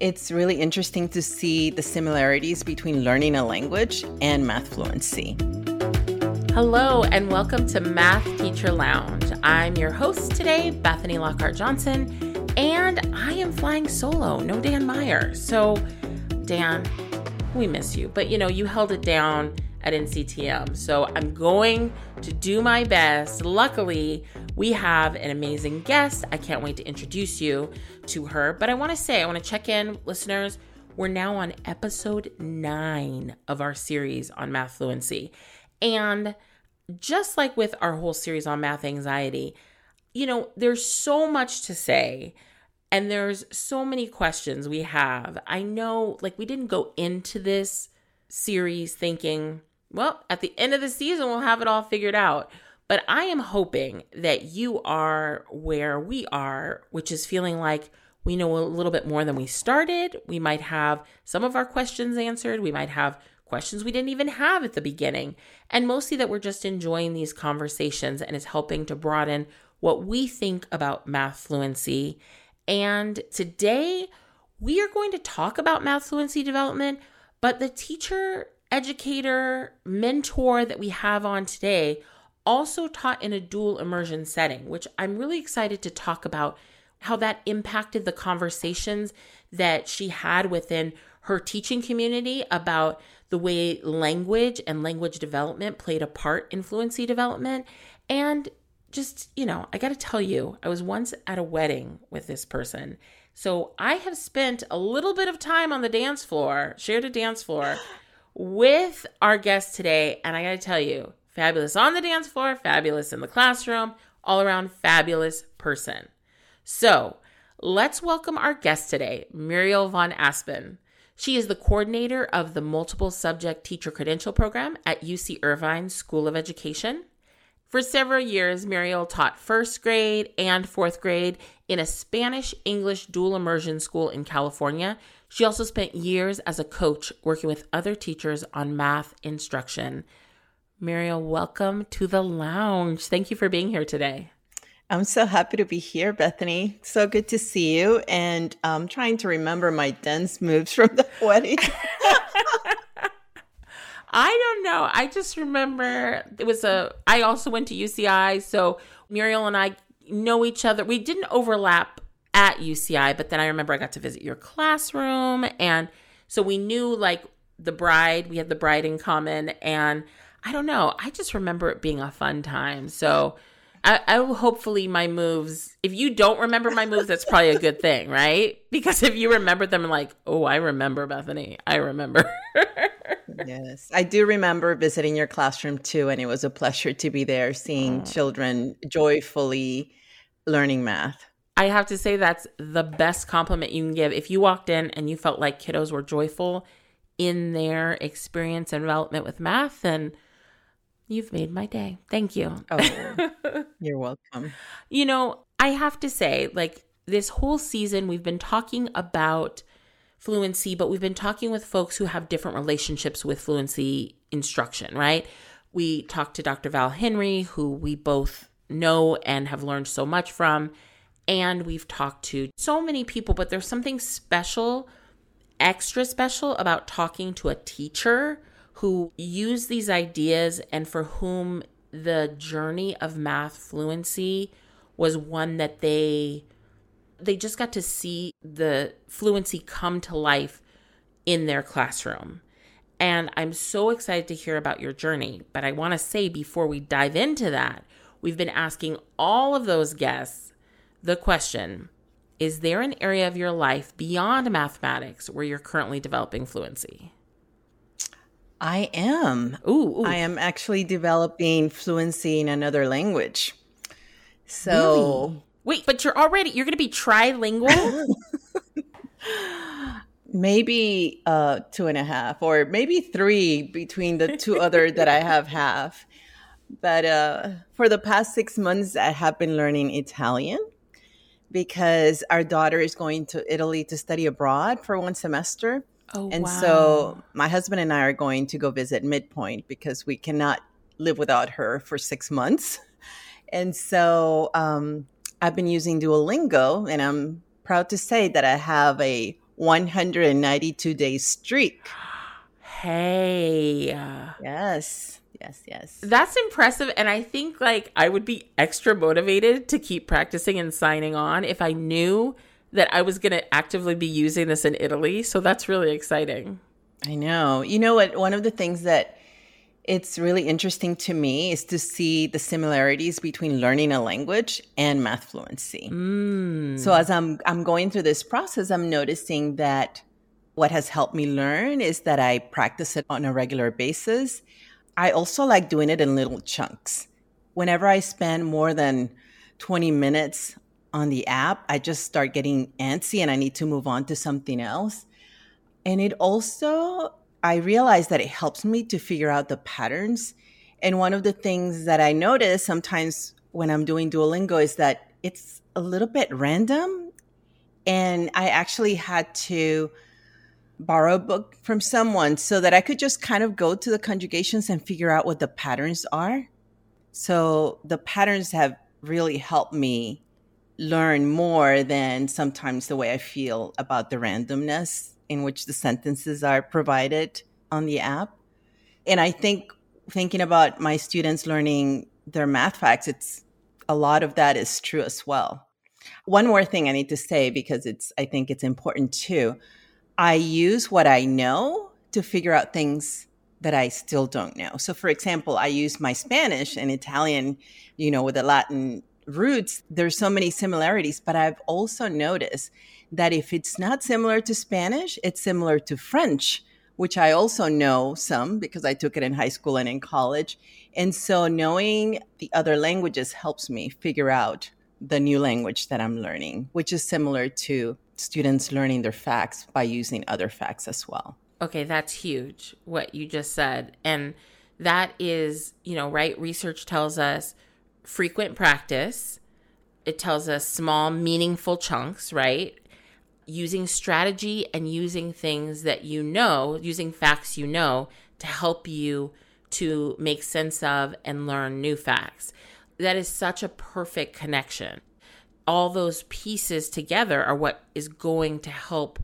It's really interesting to see the similarities between learning a language and math fluency. Hello, and welcome to Math Teacher Lounge. I'm your host today, Bethany Lockhart Johnson, and I am flying solo, no Dan Meyer. So, Dan, we miss you, but you know, you held it down at NCTM. So I'm going to do my best. Luckily, we have an amazing guest. I can't wait to introduce you to her. But I want to say, I want to check in, listeners. We're now on episode nine of our series on math fluency. And just like with our whole series on math anxiety, you know, there's so much to say and there's so many questions we have. I know, like, we didn't go into this series thinking, well, at the end of the season, we'll have it all figured out. But I am hoping that you are where we are, which is feeling like we know a little bit more than we started. We might have some of our questions answered. We might have questions we didn't even have at the beginning. And mostly that we're just enjoying these conversations and it's helping to broaden what we think about math fluency. And today we are going to talk about math fluency development, but the teacher educator, mentor that we have on today also taught in a dual immersion setting, which I'm really excited to talk about how that impacted the conversations that she had within her teaching community about the way language and language development played a part in fluency development. And just, you know, I got to tell you, I was once at a wedding with this person. So I have spent a little bit of time on the dance floor, shared a dance floor with our guest today. And I got to tell you, fabulous on the dance floor, fabulous in the classroom, all around fabulous person. So let's welcome our guest today, Myuriel Von Aspen. She is the coordinator of the Multiple Subject Teacher Credential Program at UC Irvine School of Education. For several years, Myuriel taught first grade and fourth grade in a Spanish English dual immersion school in California. She also spent years as a coach working with other teachers on math instruction. Myuriel, welcome to the lounge. Thank you for being here today. I'm so happy to be here, Bethany. So good to see you. And I'm trying to remember my dance moves from the wedding. I don't know. I just remember it was a, I also went to UCI. So Myuriel and I know each other. We didn't overlap at UCI, but then I remember I got to visit your classroom. And so we knew like the bride, we had the bride in common. And I don't know. I just remember it being a fun time. So I, I will hopefully my moves. If you don't remember my moves, that's probably a good thing, right? Because if you remember them, like, oh, I remember Bethany. I remember. yes, I do remember visiting your classroom too, and it was a pleasure to be there, seeing oh. children joyfully learning math. I have to say that's the best compliment you can give. If you walked in and you felt like kiddos were joyful in their experience and development with math, then You've made my day. Thank you. Oh, you're welcome. You know, I have to say, like, this whole season, we've been talking about fluency, but we've been talking with folks who have different relationships with fluency instruction, right? We talked to Dr. Val Henry, who we both know and have learned so much from. And we've talked to so many people, but there's something special, extra special about talking to a teacher who use these ideas and for whom the journey of math fluency was one that they they just got to see the fluency come to life in their classroom. And I'm so excited to hear about your journey. But I want to say before we dive into that, we've been asking all of those guests the question Is there an area of your life beyond mathematics where you're currently developing fluency? I am. Ooh, ooh, I am actually developing fluency in another language. So really? wait, but you're already you're going to be trilingual. maybe uh, two and a half, or maybe three between the two other that I have half. But uh, for the past six months, I have been learning Italian because our daughter is going to Italy to study abroad for one semester. Oh, and wow. so my husband and I are going to go visit Midpoint because we cannot live without her for six months. And so um, I've been using Duolingo, and I'm proud to say that I have a 192 day streak. Hey. Yes. Yes, yes. That's impressive. And I think like I would be extra motivated to keep practicing and signing on if I knew that I was going to actively be using this in Italy. So that's really exciting. I know. You know what? One of the things that it's really interesting to me is to see the similarities between learning a language and math fluency. Mm. So as I'm I'm going through this process, I'm noticing that what has helped me learn is that I practice it on a regular basis. I also like doing it in little chunks. Whenever I spend more than 20 minutes on the app, I just start getting antsy and I need to move on to something else. And it also, I realize that it helps me to figure out the patterns. And one of the things that I notice sometimes when I'm doing Duolingo is that it's a little bit random. And I actually had to borrow a book from someone so that I could just kind of go to the conjugations and figure out what the patterns are. So the patterns have really helped me learn more than sometimes the way I feel about the randomness in which the sentences are provided on the app. And I think thinking about my students learning their math facts, it's a lot of that is true as well. One more thing I need to say because it's I think it's important too. I use what I know to figure out things that I still don't know. So for example, I use my Spanish and Italian, you know, with the Latin roots, there's so many similarities, but I've also noticed that if it's not similar to Spanish, it's similar to French, which I also know some because I took it in high school and in college. And so knowing the other languages helps me figure out the new language that I'm learning, which is similar to students learning their facts by using other facts as well. Okay, that's huge what you just said. And that is, you know, right? Research tells us frequent practice. It tells us small, meaningful chunks, right? Using strategy and using things that you know, using facts you know to help you to make sense of and learn new facts. That is such a perfect connection. All those pieces together are what is going to help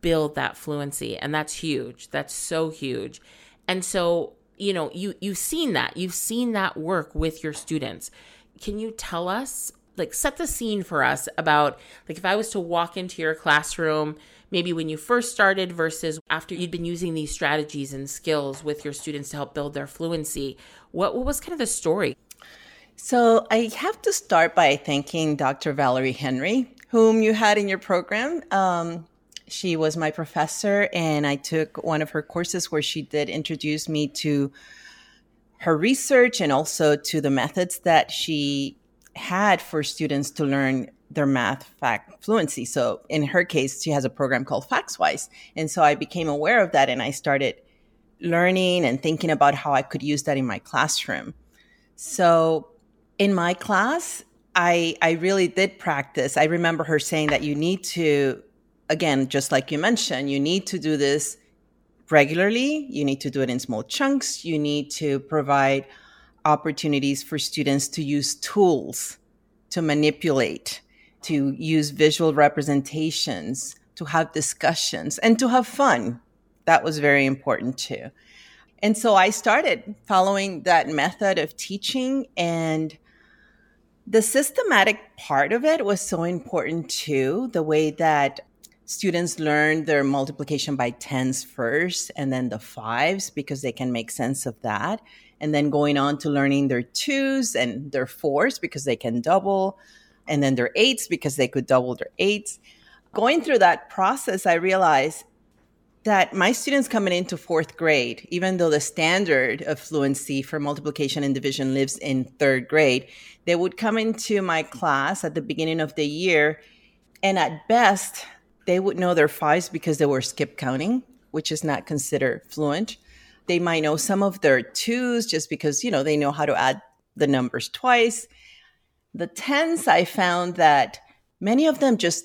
build that fluency. And that's huge. That's so huge. And so you know you you've seen that. You've seen that work with your students. Can you tell us like set the scene for us about like if i was to walk into your classroom maybe when you first started versus after you'd been using these strategies and skills with your students to help build their fluency what, what was kind of the story? So i have to start by thanking dr valerie henry whom you had in your program. Um, she was my professor, and I took one of her courses where she did introduce me to her research and also to the methods that she had for students to learn their math fact fluency. So in her case, she has a program called FactsWise. And so I became aware of that and I started learning and thinking about how I could use that in my classroom. So in my class, I I really did practice. I remember her saying that you need to again, just like you mentioned, you need to do this regularly. You need to do it in small chunks. You need to provide opportunities for students to use tools to manipulate, to use visual representations, to have discussions, and to have fun. That was very important too. And so I started following that method of teaching and the systematic part of it was so important too, the way that students learn their multiplication by tens first and then the fives because they can make sense of that. And then going on to learning their twos and their fours because they can double, and then their eights because they could double their eights. Going through that process, I realized that my students coming into fourth grade, even though the standard of fluency for multiplication and division lives in third grade, they would come into my class at the beginning of the year. And at best, they would know their fives because they were skip counting, which is not considered fluent. They might know some of their twos just because, you know, they know how to add the numbers twice. The tens, I found that many of them just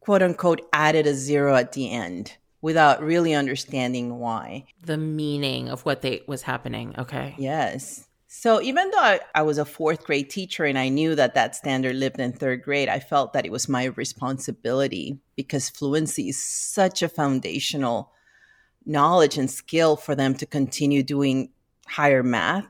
quote unquote added a zero at the end without really understanding why. The meaning of what they was happening. Okay. Yes. So even though I, I, was a fourth grade teacher and I knew that that standard lived in third grade, I felt that it was my responsibility because fluency is such a foundational knowledge and skill for them to continue doing higher math.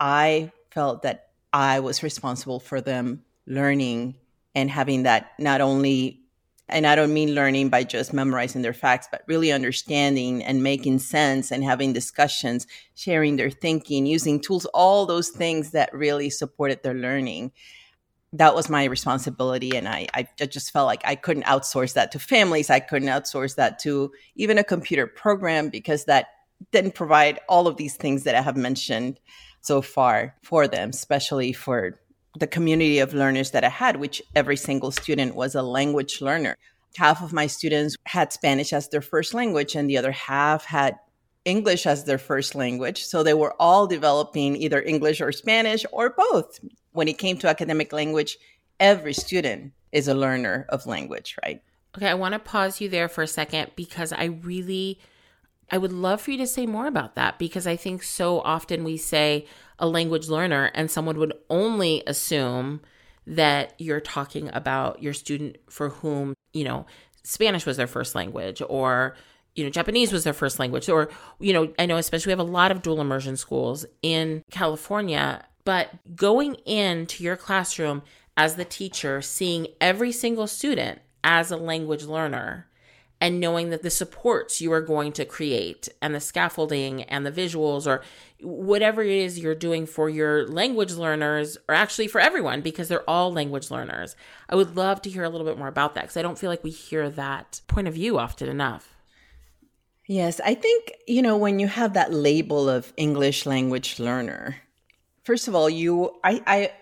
I felt that I was responsible for them learning and having that not only and I don't mean learning by just memorizing their facts, but really understanding and making sense and having discussions, sharing their thinking, using tools, all those things that really supported their learning. That was my responsibility. And I, I just felt like I couldn't outsource that to families. I couldn't outsource that to even a computer program because that didn't provide all of these things that I have mentioned so far for them, especially for the community of learners that I had, which every single student was a language learner. Half of my students had Spanish as their first language, and the other half had English as their first language. So they were all developing either English or Spanish or both. When it came to academic language, every student is a learner of language, right? Okay, I want to pause you there for a second because I really I would love for you to say more about that because I think so often we say, a language learner and someone would only assume that you're talking about your student for whom, you know, Spanish was their first language or you know Japanese was their first language or you know I know especially we have a lot of dual immersion schools in California but going into your classroom as the teacher seeing every single student as a language learner and knowing that the supports you are going to create and the scaffolding and the visuals or whatever it is you're doing for your language learners or actually for everyone because they're all language learners. I would love to hear a little bit more about that because I don't feel like we hear that point of view often enough. Yes, I think, you know, when you have that label of English language learner, first of all, you I I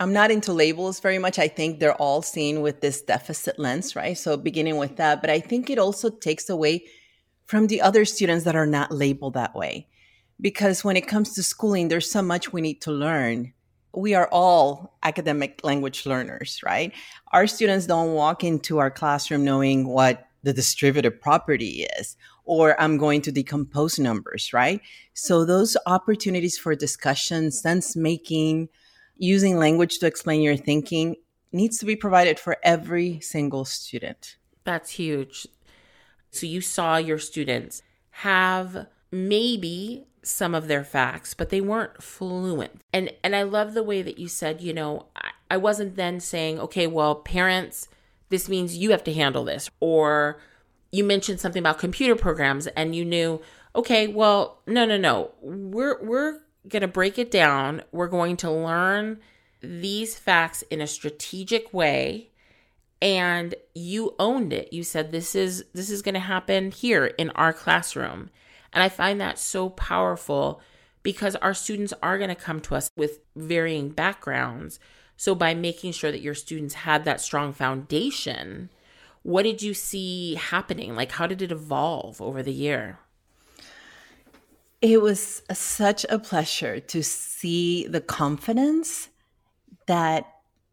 I'm not into labels very much. I think they're all seen with this deficit lens, right? So beginning with that, but I think it also takes away from the other students that are not labeled that way. Because when it comes to schooling, there's so much we need to learn. We are all academic language learners, right? Our students don't walk into our classroom knowing what the distributive property is or I'm going to decompose numbers, right? So those opportunities for discussion, sense making, using language to explain your thinking needs to be provided for every single student. That's huge. So you saw your students have maybe some of their facts, but they weren't fluent. And and I love the way that you said, you know, I, I wasn't then saying, okay, well, parents, this means you have to handle this. Or you mentioned something about computer programs and you knew, okay, well, no, no, no. We're we're going to break it down. We're going to learn these facts in a strategic way and you owned it. You said this is this is going to happen here in our classroom. And I find that so powerful because our students are going to come to us with varying backgrounds. So by making sure that your students had that strong foundation, what did you see happening? Like how did it evolve over the year? It was such a pleasure to see the confidence that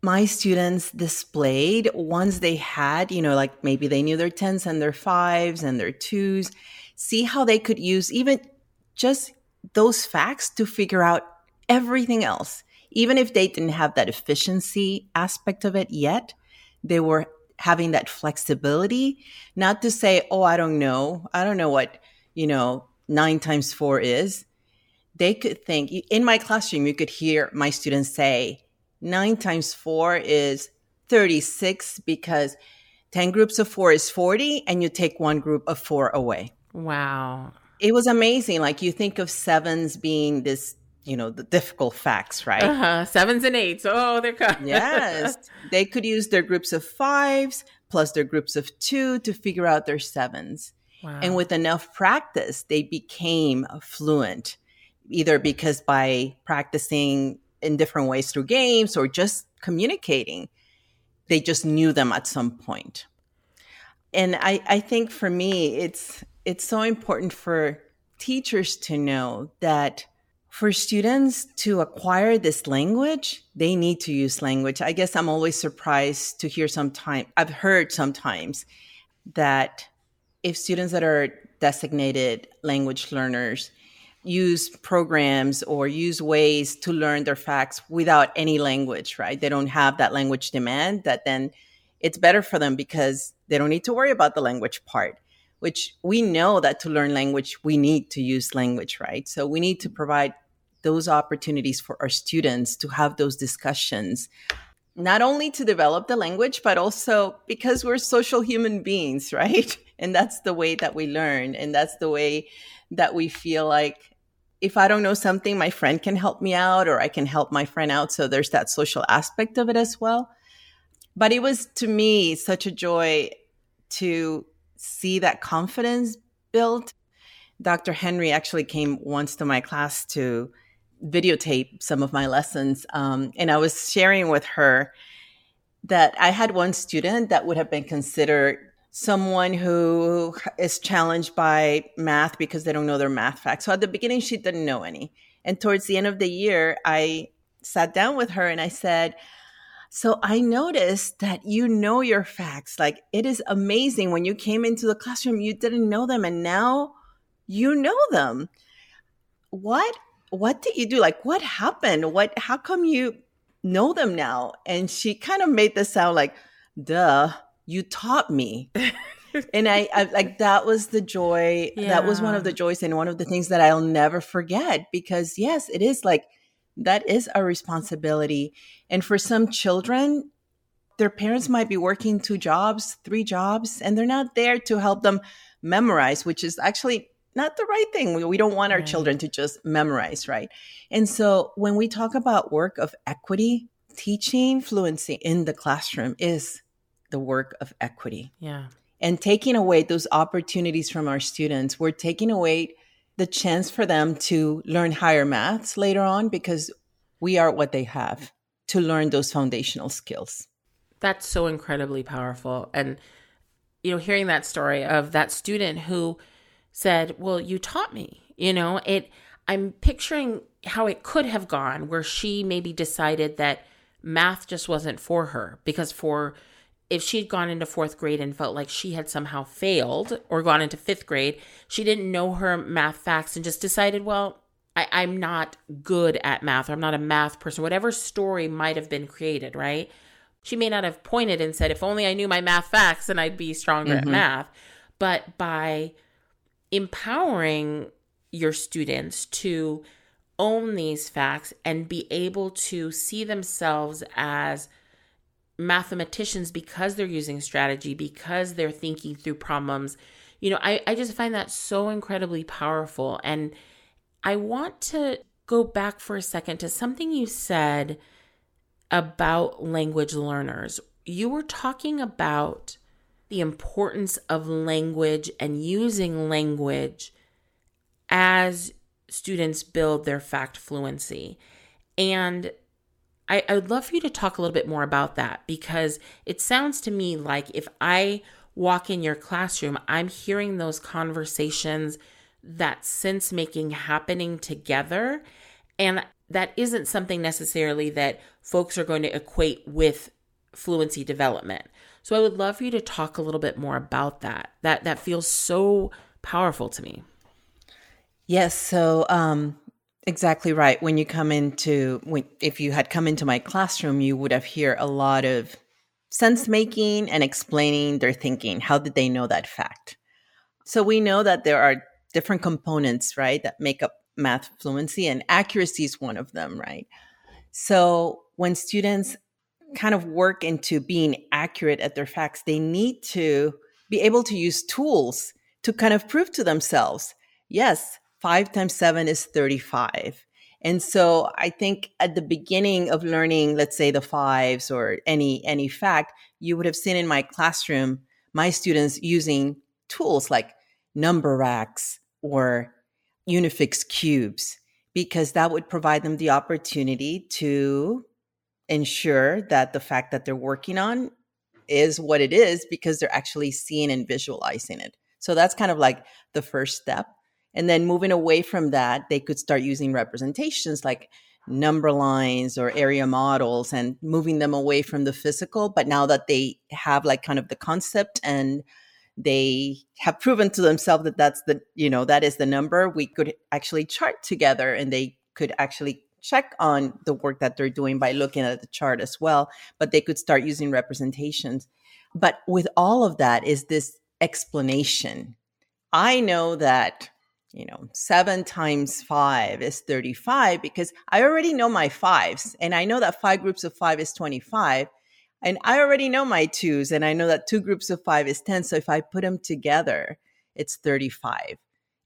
my students displayed once they had, you know, like maybe they knew their tens and their fives and their twos, see how they could use even just those facts to figure out everything else. Even if they didn't have that efficiency aspect of it yet, they were having that flexibility, not to say, oh, I don't know. I don't know what, you know, nine times four is, they could think in my classroom, you could hear my students say, nine times four is 36 because 10 groups of four is 40, and you take one group of four away. Wow. It was amazing. Like you think of sevens being this, you know, the difficult facts, right? Uh-huh. Sevens and eights. Oh, they're coming. yes. They could use their groups of fives plus their groups of two to figure out their sevens. Wow. And with enough practice, they became fluent, either because by practicing in different ways through games or just communicating, they just knew them at some point. And I, I think for me, it's it's so important for teachers to know that for students to acquire this language, they need to use language. I guess I'm always surprised to hear sometimes, I've heard sometimes that if students that are designated language learners use programs or use ways to learn their facts without any language, right? They don't have that language demand that then it's better for them because they don't need to worry about the language part, which we know that to learn language, we need to use language, right? So we need to provide those opportunities for our students to have those discussions not only to develop the language, but also because we're social human beings, right? And that's the way that we learn. And that's the way that we feel like if I don't know something, my friend can help me out or I can help my friend out. So there's that social aspect of it as well. But it was to me such a joy to see that confidence built. Dr. Henry actually came once to my class to videotape some of my lessons. Um, and I was sharing with her that I had one student that would have been considered someone who is challenged by math because they don't know their math facts. So at the beginning, she didn't know any. And towards the end of the year, I sat down with her and I said, so I noticed that you know your facts. Like it is amazing when you came into the classroom, you didn't know them and now you know them. What what did you do? Like, what happened? What, how come you know them now? And she kind of made this sound like, duh, you taught me. and I, I, like that was the joy. Yeah. That was one of the joys and one of the things that I'll never forget because yes, it is like that is a responsibility. And for some children, their parents might be working two jobs, three jobs, and they're not there to help them memorize, which is actually not the right thing. We, we don't want our right. children to just memorize, right? And so when we talk about work of equity, teaching fluency in the classroom is the work of equity. Yeah. And taking away those opportunities from our students, we're taking away the chance for them to learn higher maths later on because we are what they have to learn those foundational skills. That's so incredibly powerful. And, you know, hearing that story of that student who said, Well, you taught me. You know, it, I'm picturing how it could have gone where she maybe decided that math just wasn't for her because for if she'd gone into fourth grade and felt like she had somehow failed or gone into fifth grade, she didn't know her math facts and just decided, well, I, am not good at math or I'm not a math person, whatever story might have been created, right? She may not have pointed and said, if only I knew my math facts, then I'd be stronger mm-hmm. at math. But by empowering your students to own these facts and be able to see themselves as mathematicians because they're using strategy, because they're thinking through problems. You know, I, I just find that so incredibly powerful. And I want to go back for a second to something you said about language learners. You were talking about the importance of language and using language as students build their fact fluency. And I, I would love for you to talk a little bit more about that because it sounds to me like if I walk in your classroom, I'm hearing those conversations, that sense making happening together. And that isn't something necessarily that folks are going to equate with fluency development. So I would love for you to talk a little bit more about that. That that feels so powerful to me. Yes, so um exactly right. When you come into when if you had come into my classroom, you would have hear a lot of sense making and explaining their thinking. How did they know that fact? So we know that there are different components, right, that make up math fluency and accuracy is one of them, right? So when students kind of work into being accurate at their facts, they need to be able to use tools to kind of prove to themselves, yes, five times seven is 35. And so I think at the beginning of learning, let's say the fives or any any fact, you would have seen in my classroom my students using tools like number racks or Unifix cubes because that would provide them the opportunity to ensure that the fact that they're working on is what it is because they're actually seeing and visualizing it. So that's kind of like the first step. And then moving away from that, they could start using representations like number lines or area models and moving them away from the physical. But now that they have like kind of the concept and they have proven to themselves that that's the you know that is the number we could actually chart together and they could actually check on the work that they're doing by looking at the chart as well. But they could start using representations. But with all of that is this explanation. I know that you know 7 times 5 is 35 because i already know my fives and i know that five groups of 5 is 25 and I already know my twos, and I know that two groups of five is 10. So if I put them together, it's 35.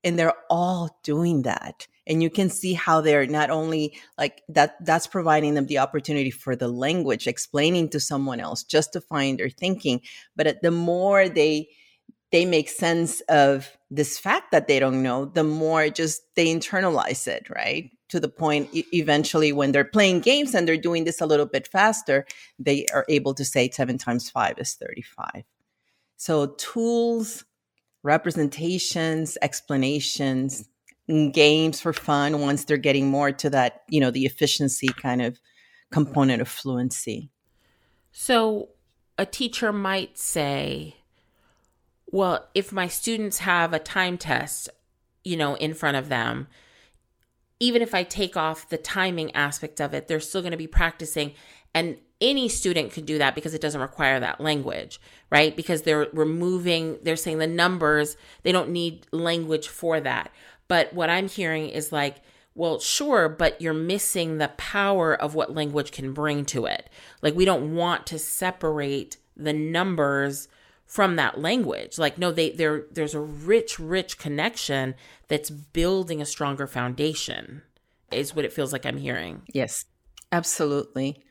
And they're all doing that. And you can see how they're not only like that, that's providing them the opportunity for the language, explaining to someone else, justifying their thinking. But the more they, they make sense of this fact that they don't know, the more just they internalize it, right? to the point eventually when they're playing games and they're doing this a little bit faster, they are able to say seven times five is 35. So tools, representations, explanations, games for fun once they're getting more to that, you know, the efficiency kind of component of fluency. So a teacher might say, well, if my students have a time test, you know, in front of them, even if I take off the timing aspect of it, they're still going to be practicing. And any student could do that because it doesn't require that language, right? Because they're removing, they're saying the numbers, they don't need language for that. But what I'm hearing is like, well, sure, but you're missing the power of what language can bring to it. Like, we don't want to separate the numbers from that language. Like, no, they there there's a rich, rich connection that's building a stronger foundation, is what it feels like I'm hearing. Yes, absolutely.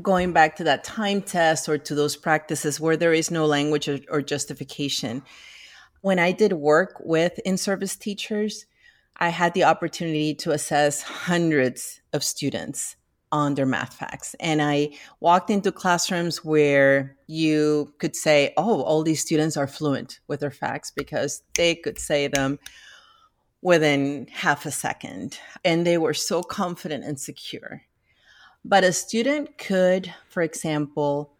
Going back to that time test or to those practices where there is no language or, or justification. When I did work with in service teachers, I had the opportunity to assess hundreds of students on their math facts. And I walked into classrooms where you could say, oh, all these students are fluent with their facts because they could say them within half a second. And they were so confident and secure. But a student could, for example,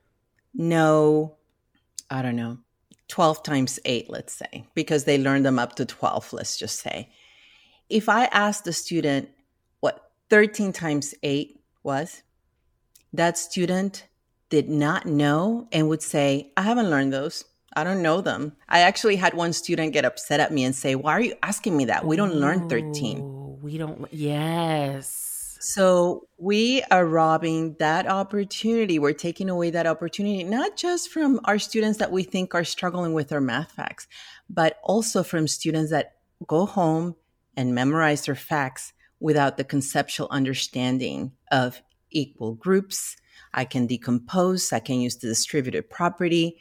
know, I don't know, 12 times 8, let's say, because they learned them up to 12, let's just say. If I asked the student what 13 times 8 was that student did not know and would say, I haven't learned those. I don't know them. I actually had one student get upset at me and say, Why are you asking me that? We don't Ooh, learn 13. We don't, yes. So we are robbing that opportunity. We're taking away that opportunity, not just from our students that we think are struggling with their math facts, but also from students that go home and memorize their facts without the conceptual understanding of equal groups. I can decompose, I can use the distributed property.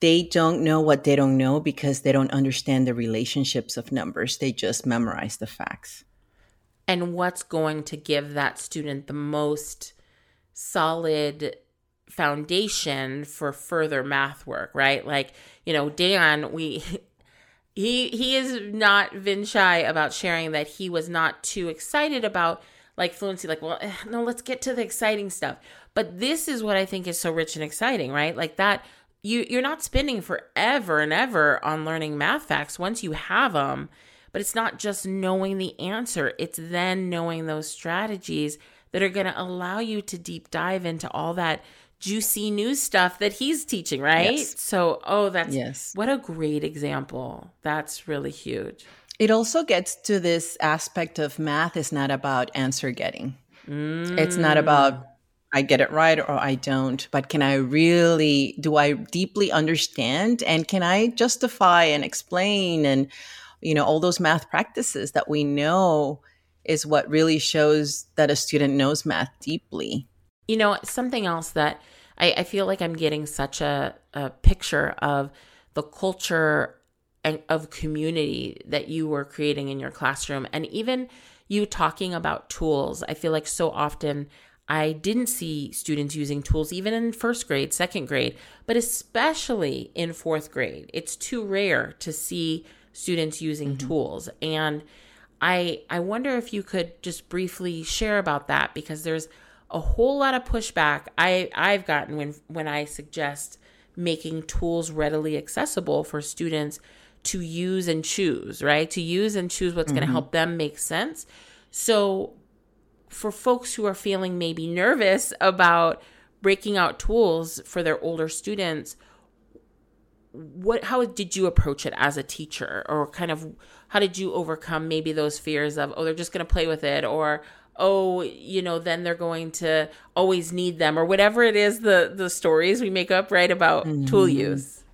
They don't know what they don't know because they don't understand the relationships of numbers. They just memorize the facts. And what's going to give that student the most solid foundation for further math work, right? Like, you know, Dan, we he he is not been shy about sharing that he was not too excited about like fluency like well eh, no let's get to the exciting stuff. But this is what i think is so rich and exciting right? Like that you you're not spending forever and ever on learning math facts once you have them but it's not just knowing the answer it's then knowing those strategies that are going to allow you to deep dive into all that juicy new stuff that he's teaching, right? Yes. So, oh, that's yes. What a great example. That's really huge. It also gets to this aspect of math is not about answer getting. Mm. It's not about I get it right or I don't, but can I really do I deeply understand and can I justify and explain and you know all those math practices that we know is what really shows that a student knows math deeply. You know, something else that I, I feel like I'm getting such a, a picture of the culture and of community that you were creating in your classroom. And even you talking about tools, I feel like so often I didn't see students using tools even in first grade, second grade, but especially in fourth grade. It's too rare to see students using mm-hmm. tools. And I I wonder if you could just briefly share about that because there's a whole lot of pushback I I've gotten when when I suggest making tools readily accessible for students to use and choose, right? To use and choose what's mm-hmm. going to help them make sense. So, for folks who are feeling maybe nervous about breaking out tools for their older students, what how did you approach it as a teacher or kind of how did you overcome maybe those fears of oh they're just going to play with it or oh you know then they're going to always need them or whatever it is the the stories we make up right about mm-hmm. tool use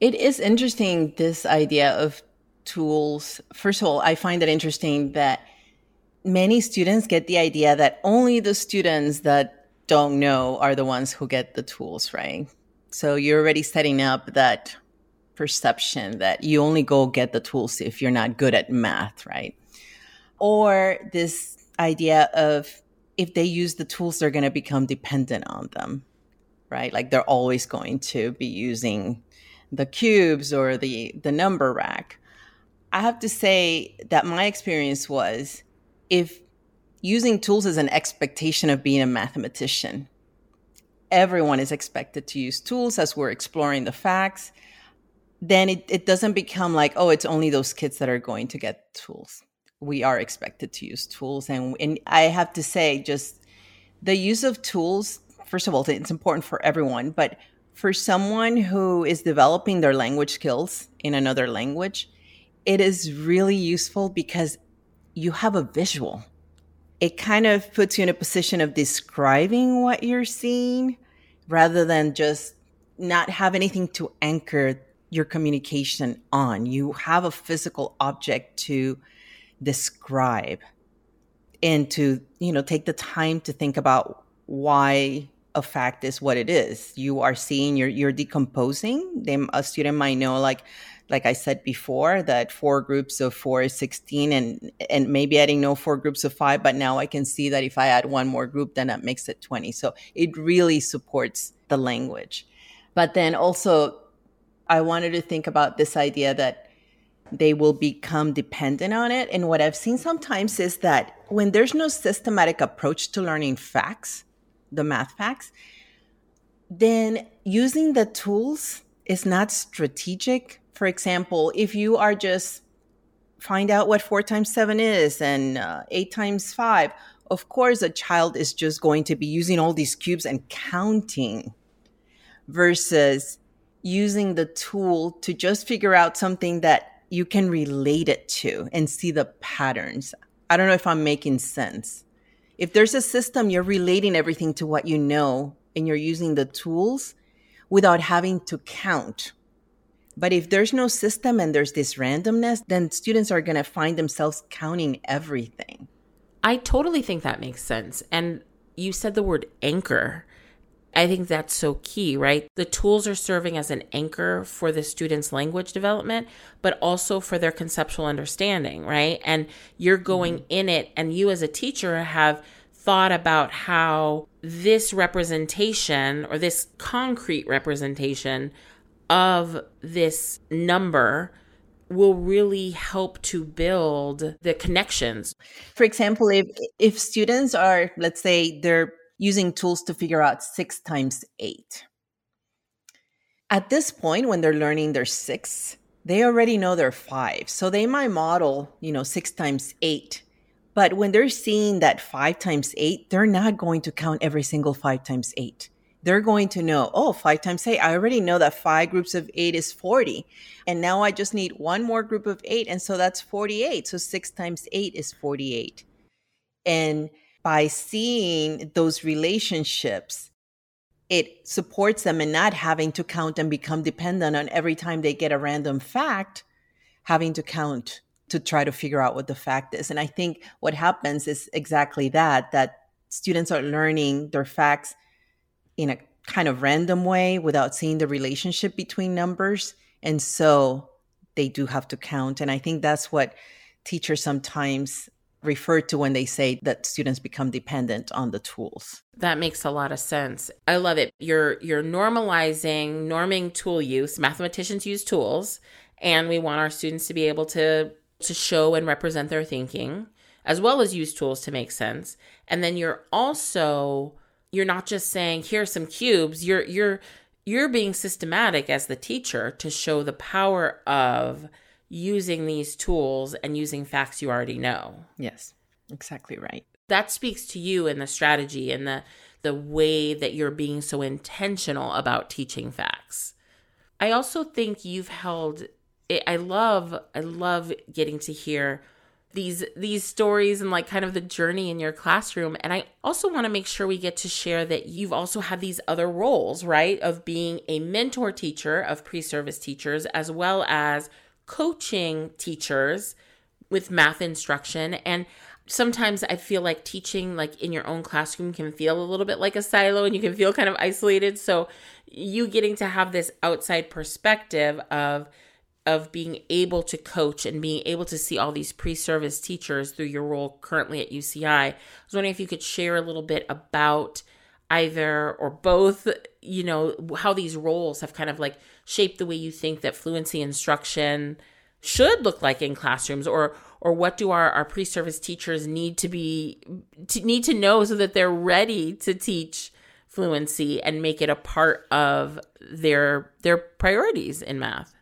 it is interesting this idea of tools first of all i find it interesting that many students get the idea that only the students that don't know are the ones who get the tools right so you're already setting up that perception that you only go get the tools if you're not good at math, right? Or this idea of if they use the tools, they're going to become dependent on them, right? Like they're always going to be using the cubes or the the number rack. I have to say that my experience was if using tools is an expectation of being a mathematician, everyone is expected to use tools as we're exploring the facts, then it, it doesn't become like, oh, it's only those kids that are going to get tools. We are expected to use tools. And, and I have to say, just the use of tools, first of all, it's important for everyone, but for someone who is developing their language skills in another language, it is really useful because you have a visual. It kind of puts you in a position of describing what you're seeing rather than just not have anything to anchor your communication on. You have a physical object to describe and to, you know, take the time to think about why a fact is what it is. You are seeing you're you're decomposing. Then a student might know like like I said before, that four groups of four is 16 and and maybe didn't know four groups of five, but now I can see that if I add one more group, then that makes it 20. So it really supports the language. But then also I wanted to think about this idea that they will become dependent on it. And what I've seen sometimes is that when there's no systematic approach to learning facts, the math facts, then using the tools is not strategic for example, if you are just find out what four times seven is and uh, eight times five, of course, a child is just going to be using all these cubes and counting versus using the tool to just figure out something that you can relate it to and see the patterns. I don't know if I'm making sense. If there's a system, you're relating everything to what you know and you're using the tools without having to count but if there's no system and there's this randomness, then students are going to find themselves counting everything. I totally think that makes sense. And you said the word anchor. I think that's so key, right? The tools are serving as an anchor for the student's language development, but also for their conceptual understanding, right? And you're going mm-hmm. in it, and you as a teacher have thought about how this representation or this concrete representation of this number will really help to build the connections. For example, if if students are let's say they're using tools to figure out 6 times 8. At this point when they're learning their 6, they already know their 5. So they might model, you know, 6 times 8. But when they're seeing that 5 times 8, they're not going to count every single 5 times 8 they're going to know, oh, five times eight. I already know that five groups of eight is 40. And now I just need one more group of eight. And so that's 48. So six times eight is 48. And by seeing those relationships, it supports them in not having to count and become dependent on every time they get a random fact, having to count to try to figure out what the fact is. And I think what happens is exactly that, that students are learning their facts in a kind of random way without seeing the relationship between numbers. And so they do have to count. And I think that's what teachers sometimes refer to when they say that students become dependent on the tools. That makes a lot of sense. I love it. You're you're normalizing norming tool use. Mathematicians use tools and we want our students to be able to to show and represent their thinking as well as use tools to make sense. And then you're also you're not just saying here's some cubes you're you're you're being systematic as the teacher to show the power of using these tools and using facts you already know. Yes, exactly right. That speaks to you and the strategy and the the way that you're being so intentional about teaching facts. I also think you've held I love I love getting to hear these these stories and like kind of the journey in your classroom and i also want to make sure we get to share that you've also had these other roles right of being a mentor teacher of pre-service teachers as well as coaching teachers with math instruction and sometimes i feel like teaching like in your own classroom can feel a little bit like a silo and you can feel kind of isolated so you getting to have this outside perspective of of being able to coach and being able to see all these pre-service teachers through your role currently at UCI. I was wondering if you could share a little bit about either or both, you know, how these roles have kind of like shaped the way you think that fluency instruction should look like in classrooms or or what do our, our pre-service teachers need to be to, need to know so that they're ready to teach fluency and make it a part of their their priorities in math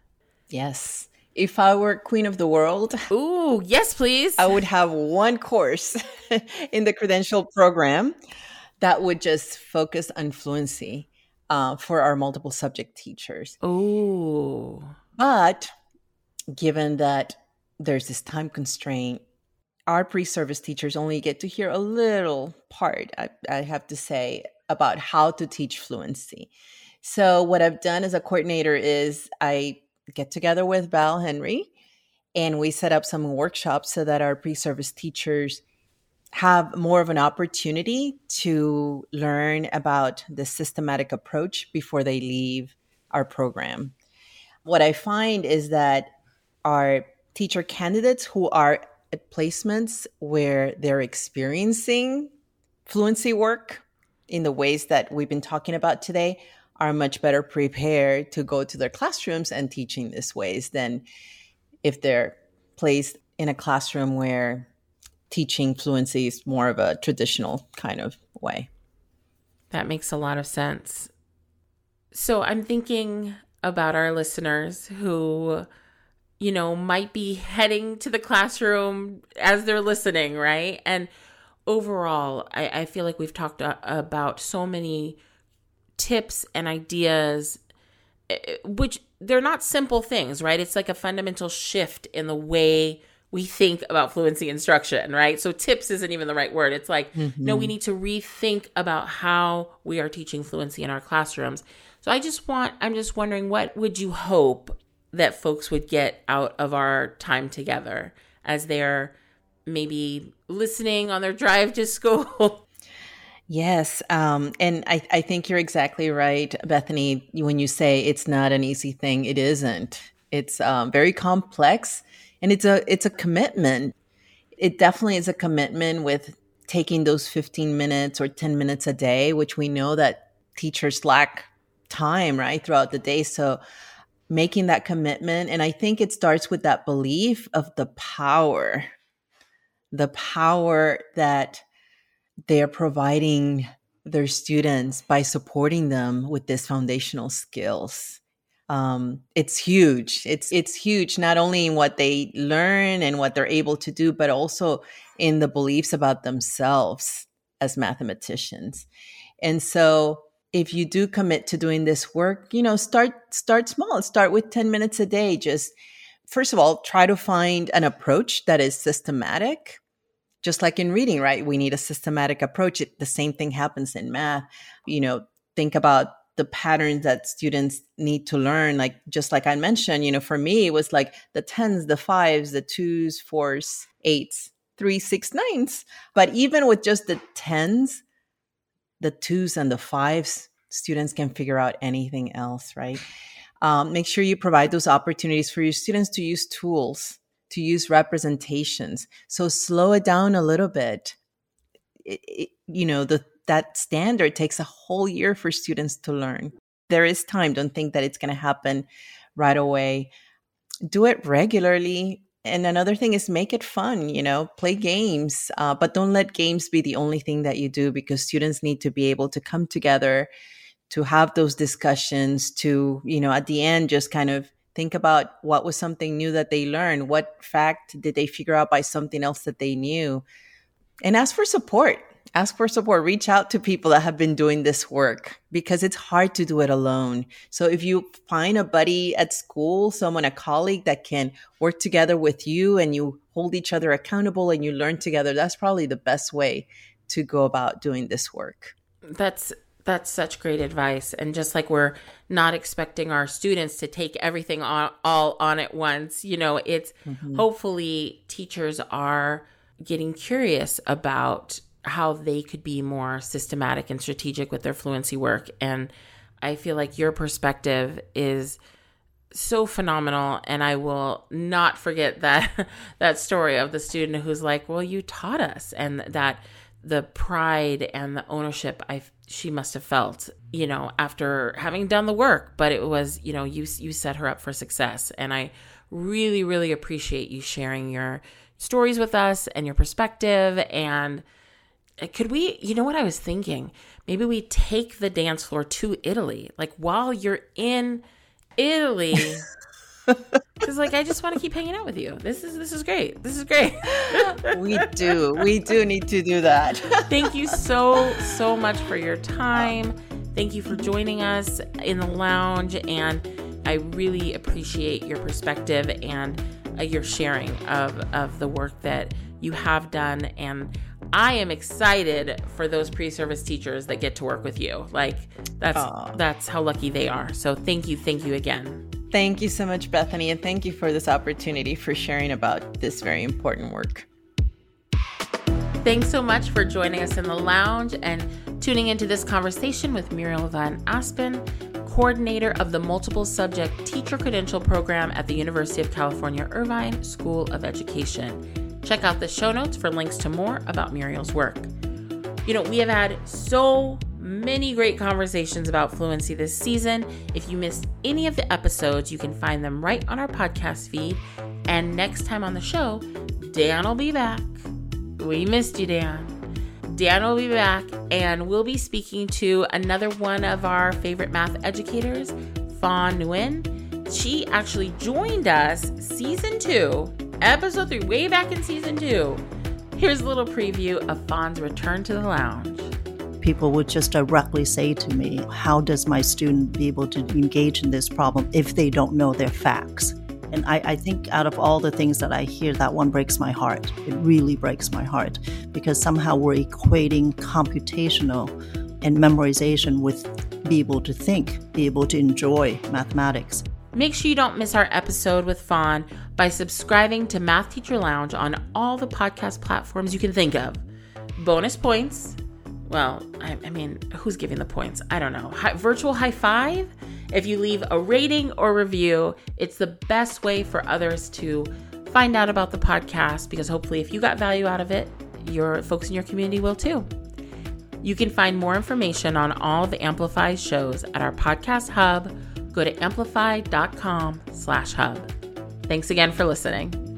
Yes. If I were queen of the world, ooh, yes, please. I would have one course in the credential program that would just focus on fluency uh, for our multiple subject teachers. Oh. But given that there's this time constraint, our pre service teachers only get to hear a little part, I, I have to say, about how to teach fluency. So, what I've done as a coordinator is I get together with Val Henry and we set up some workshops so that our pre service teachers have more of an opportunity to learn about the systematic approach before they leave our program. What I find is that our teacher candidates who are at placements where they're experiencing fluency work in the ways that we've been talking about today are much better prepared to go to their classrooms and teaching these ways than if they're placed in a classroom where teaching fluency is more of a traditional kind of way. That makes a lot of sense. So I'm thinking about our listeners who, you know, might be heading to the classroom as they're listening, right? And overall, I, I feel like we've talked a- about so many tips and ideas eh, eh, which they're not simple things, right? It's like a fundamental shift in the way we think about fluency instruction, right? So tips isn't even the right word. It's like, mm-hmm. no, we need to rethink about how we are teaching fluency in our classrooms. So I just want, I'm just wondering, what would you hope that folks would get out of our time together as they're maybe listening on their drive to school Yes. Um, and I, I think you're exactly right, Bethany, when you say it's not an easy thing. It isn't. It's um, very complex and it's a it's a commitment. It definitely is a commitment with taking those 15 minutes or 10 minutes a day, which we know that teachers lack time, right, throughout the day. So making that commitment. And I think it starts with that belief of the power, the power that they are providing their students by supporting them with these foundational skills. Um, it's huge. It's it's huge not only in what they learn and what they're able to do, but also in the beliefs about themselves as mathematicians. And so if you do commit to doing this work, you know, start start small. Start with 10 minutes a day. Just first of all, try to find an approach that is systematic just like in reading, right? We need a systematic approach. It, the same thing happens in math. You know, think about the patterns that students need to learn. Like, just like I mentioned, you know, for me, it was like the tens, the fives, the twos, fours, eights, three, six, nines. But even with just the tens, the twos, and the fives, students can figure out anything else, right? Um, make sure you provide those opportunities for your students to use tools to use representations. So slow it down a little bit. It, it, you know, the that standard takes a whole year for students to learn. There is time. Don't think that it's going to happen right away. Do it regularly. And another thing is make it fun, you know, play games, uh, but don't let games be the only thing that you do because students need to be able to come together to have those discussions to you know at the end just kind of think about what was something new that they learned what fact did they figure out by something else that they knew and ask for support ask for support. Reach out to people that have been doing this work because it's hard to do it alone. So if you find a buddy at school someone a colleague that can work together with you and you hold each other accountable and you learn together that's probably the best way to go about doing this work. That's that's such great advice. And just like we're not expecting our students to take everything on, all on at once you know it's mm-hmm. hopefully teachers are getting curious about how they could be more systematic and strategic with their fluency work. And I feel like your perspective is so phenomenal and I will not forget that that story of the student who's like, "Well, you taught us." And that the pride and the ownership I she must have felt, you know, after having done the work, but it was, you know, you you set her up for success and I really really appreciate you sharing your stories with us and your perspective and could we you know what i was thinking? Maybe we take the dance floor to italy like while you're in italy. Because like i just want to keep hanging out with you. This is this is great. This is great. We do. We do need to do that. Thank you so so much for your time. Thank you for joining us in the lounge and i really appreciate your perspective and uh, your sharing of of the work that you have done and I am excited for those pre-service teachers that get to work with you. Like that's Aww. that's how lucky they are. So thank you, thank you again. Thank you so much, Bethany, and thank you for this opportunity for sharing about this very important work. Thanks so much for joining us in the lounge and tuning into this conversation with Myuriel von Aspen, coordinator of the Multiple Subject Teacher Credential Program at the University of California Irvine School of Education. Check out the show notes for links to more about Myuriel's work. You know, we have had so many great conversations about fluency this season. If you missed any of the episodes, you can find them right on our podcast feed. And next time on the show, Dan will be back. We missed you, Dan. Dan will be back, and we'll be speaking to another one of our favorite math educators, Fawn Nguyen. She actually joined us season two episode three, way back in season two. Here's a little preview of Fawn's return to the lounge. People would just directly say to me, How does my student be able to engage in this problem if they don't know their facts? And I, I, think out of all the things that I hear, that one breaks my heart. It really breaks my heart because somehow we're equating computational and memorization with be able to think, be able to enjoy mathematics. Make sure you don't miss our episode with Fawn by subscribing to Math Teacher Lounge on all the podcast platforms you can think of. Bonus points. Well, I, I mean, who's giving the points? I don't know. Hi, virtual high five? If you leave a rating or review, it's the best way for others to find out about the podcast because hopefully, if you got value out of it, your folks in your community will too. You can find more information on all of Amplify's shows at our podcast hub go to amplify.com slash hub. Thanks again for listening.